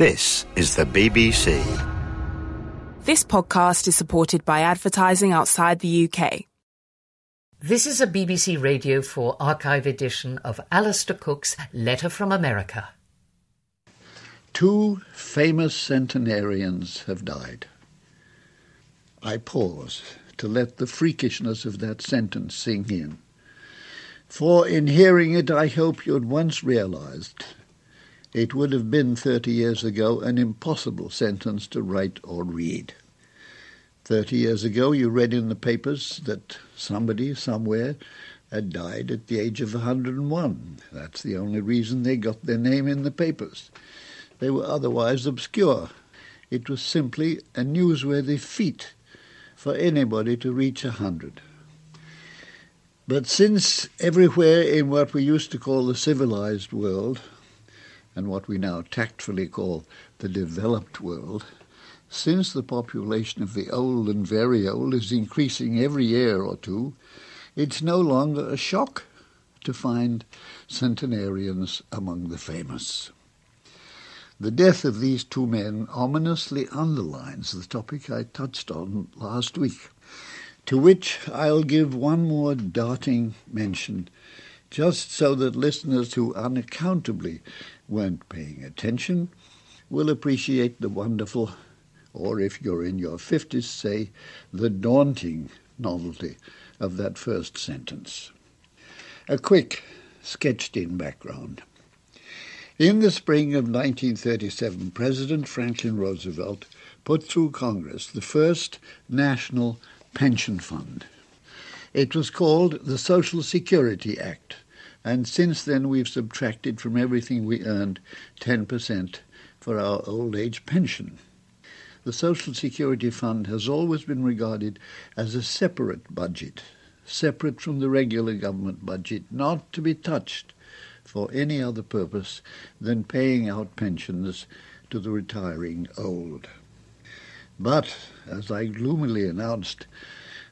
This is the BBC. This podcast is supported by advertising outside the UK. This is a BBC Radio 4 archive edition of Alistair Cooke's Letter from America. Two famous centenarians have died. I pause to let the freakishness of that sentence sink in. For in hearing it, I hope you had once realized it would have been 30 years ago an impossible sentence to write or read. 30 years ago, you read in the papers that somebody somewhere had died at the age of 101. That's the only reason they got their name in the papers. They were otherwise obscure. It was simply a newsworthy feat for anybody to reach a hundred. But since everywhere in what we used to call the civilized world, and what we now tactfully call the developed world, since the population of the old and very old is increasing every year or two, it's no longer a shock to find centenarians among the famous. The death of these two men ominously underlines the topic I touched on last week, to which I'll give one more darting mention, just so that listeners who unaccountably weren't paying attention will appreciate the wonderful, or if you're in your 50s, say, the daunting novelty of that first sentence. A quick, sketched in background. In the spring of 1937, President Franklin Roosevelt put through Congress the first national pension fund. It was called the Social Security Act, and since then we've subtracted from everything we earned 10% for our old age pension. The Social Security Fund has always been regarded as a separate budget, separate from the regular government budget, not to be touched for any other purpose than paying out pensions to the retiring old. But, as I gloomily announced,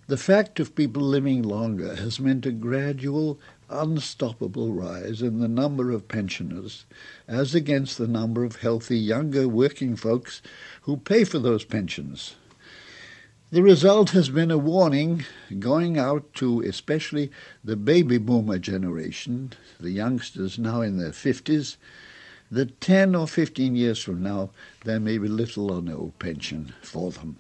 the fact of people living longer has meant a gradual unstoppable rise in the number of pensioners as against the number of healthy younger working folks who pay for those pensions. The result has been a warning going out to especially the baby boomer generation, the youngsters now in their 50s, that 10 or 15 years from now there may be little or no pension for them.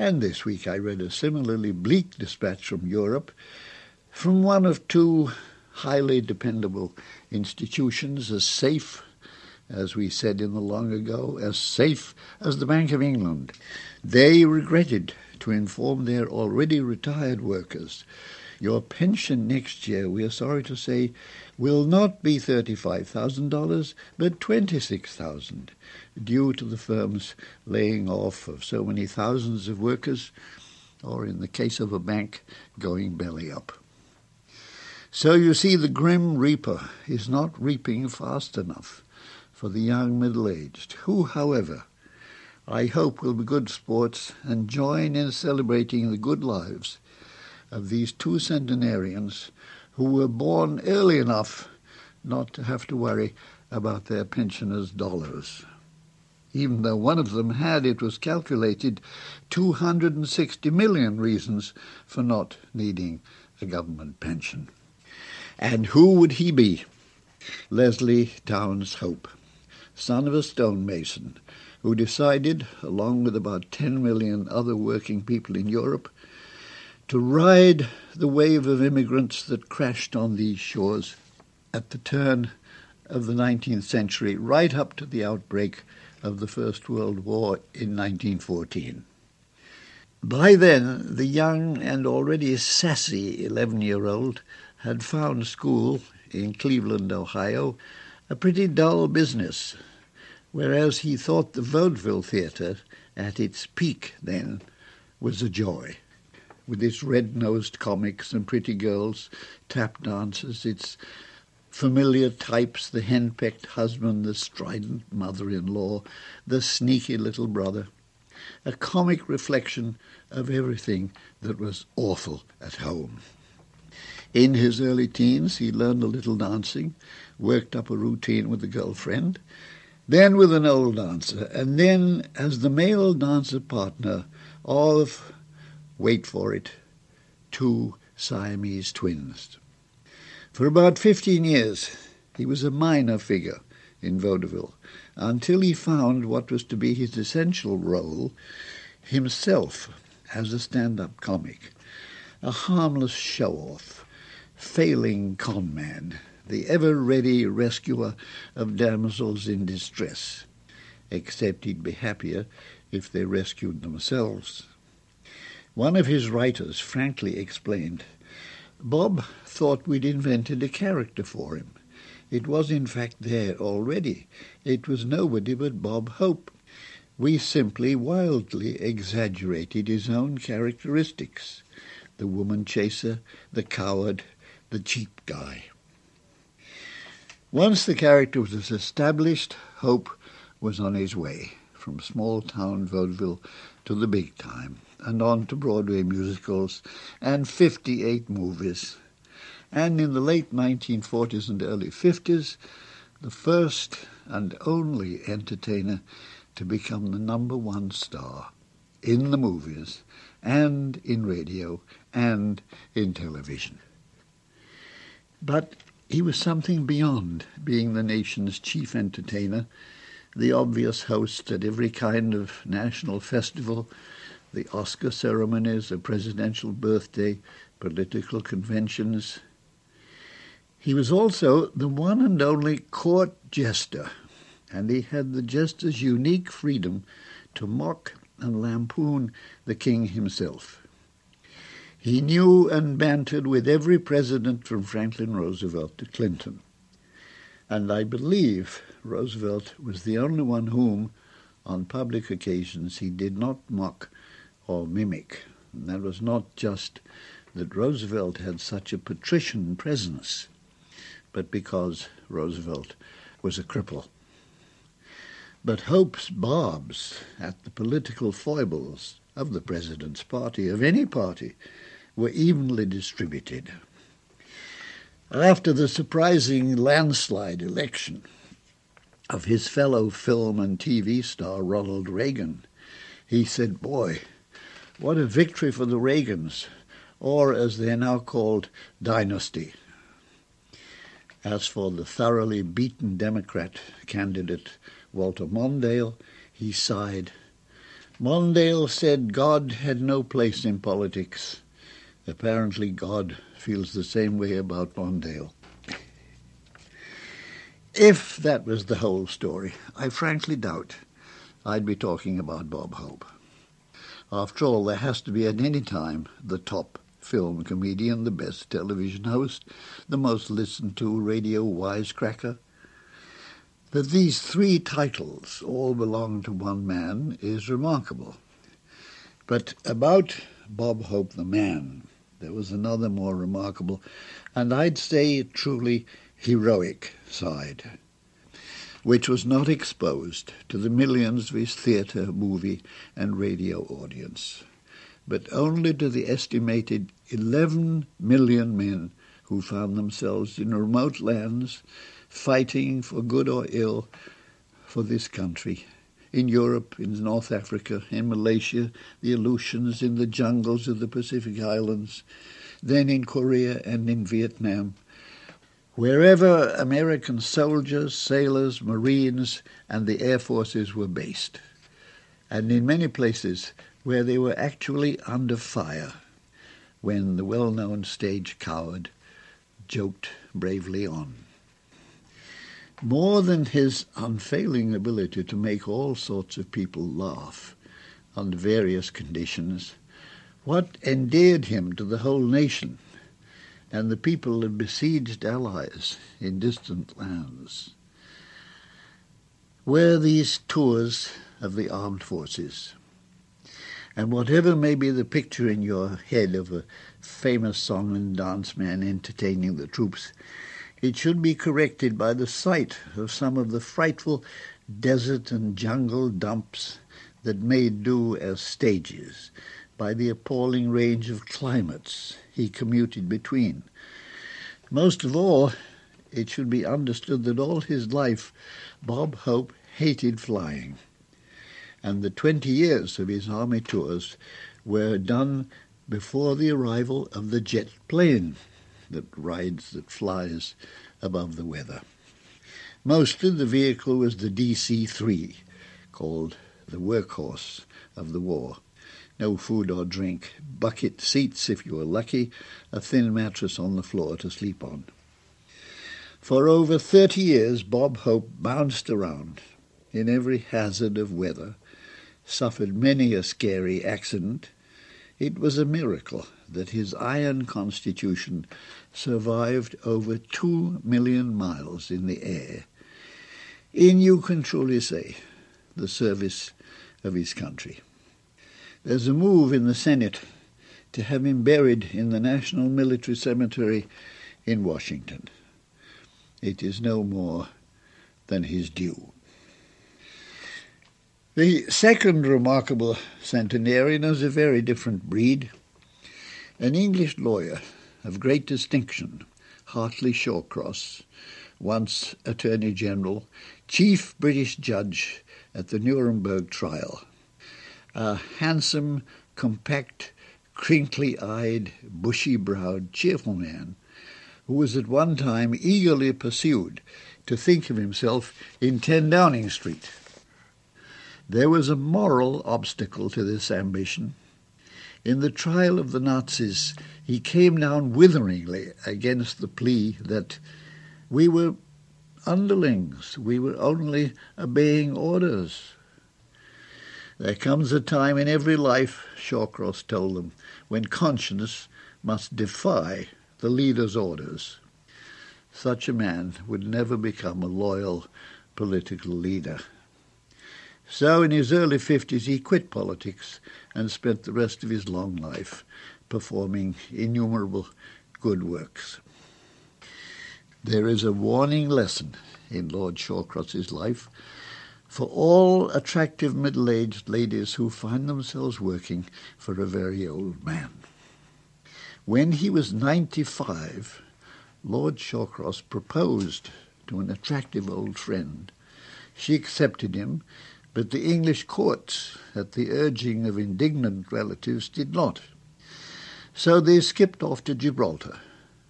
And this week I read a similarly bleak dispatch from Europe from one of two highly dependable institutions as safe, as we said in the long ago, as safe as the Bank of England. They regretted to inform their already retired workers your pension next year, we are sorry to say, will not be $35,000, but $26,000, due to the firm's laying off of so many thousands of workers, or in the case of a bank, going belly up. So you see, the grim reaper is not reaping fast enough for the young middle-aged, who, however, I hope will be good sports and join in celebrating the good lives of these two centenarians who were born early enough not to have to worry about their pensioners' dollars. Even though one of them had, it was calculated, 260 million reasons for not needing a government pension. And who would he be? Leslie Townes Hope, son of a stonemason, who decided, along with about 10 million other working people in Europe, to ride the wave of immigrants that crashed on these shores at the turn of the 19th century, right up to the outbreak of the First World War in 1914. By then, the young and already sassy 11 year old had found school in Cleveland, Ohio, a pretty dull business, whereas he thought the vaudeville theatre, at its peak then, was a joy. With its red-nosed comics and pretty girls, tap dancers, its familiar types, the henpecked husband, the strident mother-in-law, the sneaky little brother, a comic reflection of everything that was awful at home. In his early teens, he learned a little dancing, worked up a routine with a girlfriend, then with an old dancer, and then as the male dancer partner of, wait for it, two Siamese twins. For about 15 years, he was a minor figure in vaudeville until he found what was to be his essential role himself as a stand-up comic, a harmless show-off, failing con man, the ever-ready rescuer of damsels in distress, except he'd be happier if they rescued themselves. One of his writers frankly explained, Bob thought we'd invented a character for him. It was in fact there already. It was nobody but Bob Hope. We simply wildly exaggerated his own characteristics. The woman chaser, the coward, the cheap guy. Once the character was established, Hope was on his way from small town vaudeville to the big time and on to Broadway musicals and 58 movies. And in the late 1940s and early 50s, the first and only entertainer to become the number one star in the movies and in radio and in television. But he was something beyond being the nation's chief entertainer, the obvious host at every kind of national festival, the Oscar ceremonies, the presidential birthday, political conventions. He was also the one and only court jester, and he had the jester's unique freedom to mock and lampoon the king himself. He knew and bantered with every president from Franklin Roosevelt to Clinton. And I believe Roosevelt was the only one whom, on public occasions, he did not mock or mimic. And that was not just that Roosevelt had such a patrician presence, but because Roosevelt was a cripple. But Hope's barbs at the political foibles of the president's party, of any party, were evenly distributed. After the surprising landslide election of his fellow film and TV star Ronald Reagan, he said, Boy, what a victory for the Reagans, or as they're now called, dynasty. As for the thoroughly beaten Democrat candidate Walter Mondale, he sighed. Mondale said God had no place in politics Apparently, God feels the same way about Mondale. If that was the whole story, I frankly doubt I'd be talking about Bob Hope. After all, there has to be at any time the top film comedian, the best television host, the most listened to radio wisecracker. That these three titles all belong to one man is remarkable. But about Bob Hope the man, there was another more remarkable, and I'd say truly heroic side, which was not exposed to the millions of his theatre, movie, and radio audience, but only to the estimated 11 million men who found themselves in remote lands fighting for good or ill for this country in Europe, in North Africa, in Malaysia, the Aleutians, in the jungles of the Pacific Islands, then in Korea and in Vietnam. Wherever American soldiers, sailors, marines, and the air forces were based, and in many places where they were actually under fire when the well-known stage coward joked bravely on. More than his unfailing ability to make all sorts of people laugh under various conditions, what endeared him to the whole nation and the people of besieged allies in distant lands were these tours of the armed forces. And whatever may be the picture in your head of a famous song and dance man entertaining the troops, it should be corrected by the sight of some of the frightful desert and jungle dumps that made do as stages, by the appalling range of climates he commuted between. Most of all, it should be understood that all his life Bob Hope hated flying. And the 20 years of his army tours were done before the arrival of the jet plane that rides, that flies above the weather. Mostly the vehicle was the DC-3, called the workhorse of the war. No food or drink, bucket seats if you were lucky, a thin mattress on the floor to sleep on. For over 30 years, Bob Hope bounced around in every hazard of weather, suffered many a scary accident. It was a miracle that his iron constitution survived over two million miles in the air. In, you can truly say, the service of his country. There's a move in the Senate to have him buried in the National Military Cemetery in Washington. It is no more than his due. The second remarkable centenarian is a very different breed. An English lawyer of great distinction, Hartley Shawcross, once Attorney General, Chief British Judge at the Nuremberg trial, a handsome, compact, crinkly-eyed, bushy-browed, cheerful man who was at one time eagerly pursued to think of himself in 10 Downing Street. There was a moral obstacle to this ambition. In the trial of the Nazis, he came down witheringly against the plea that we were underlings, we were only obeying orders. There comes a time in every life, Shawcross told them, when conscience must defy the leader's orders. Such a man would never become a loyal political leader. So in his early 50s he quit politics and spent the rest of his long life performing innumerable good works. There is a warning lesson in Lord Shawcross's life for all attractive middle-aged ladies who find themselves working for a very old man. When he was 95, Lord Shawcross proposed to an attractive old friend. She accepted him but the English courts, at the urging of indignant relatives, did not. So they skipped off to Gibraltar,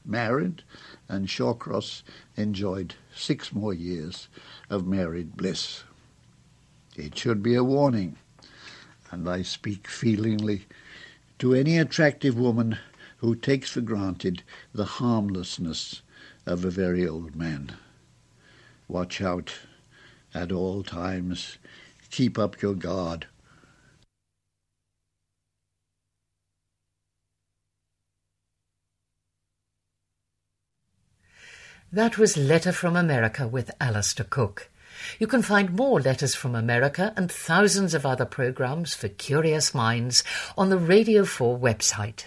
married, and Shawcross enjoyed six more years of married bliss. It should be a warning, and I speak feelingly to any attractive woman who takes for granted the harmlessness of a very old man. Watch out at all times keep up your guard. That was Letter from America with Alistair Cooke. You can find more Letters from America and thousands of other programs for curious minds on the Radio 4 website.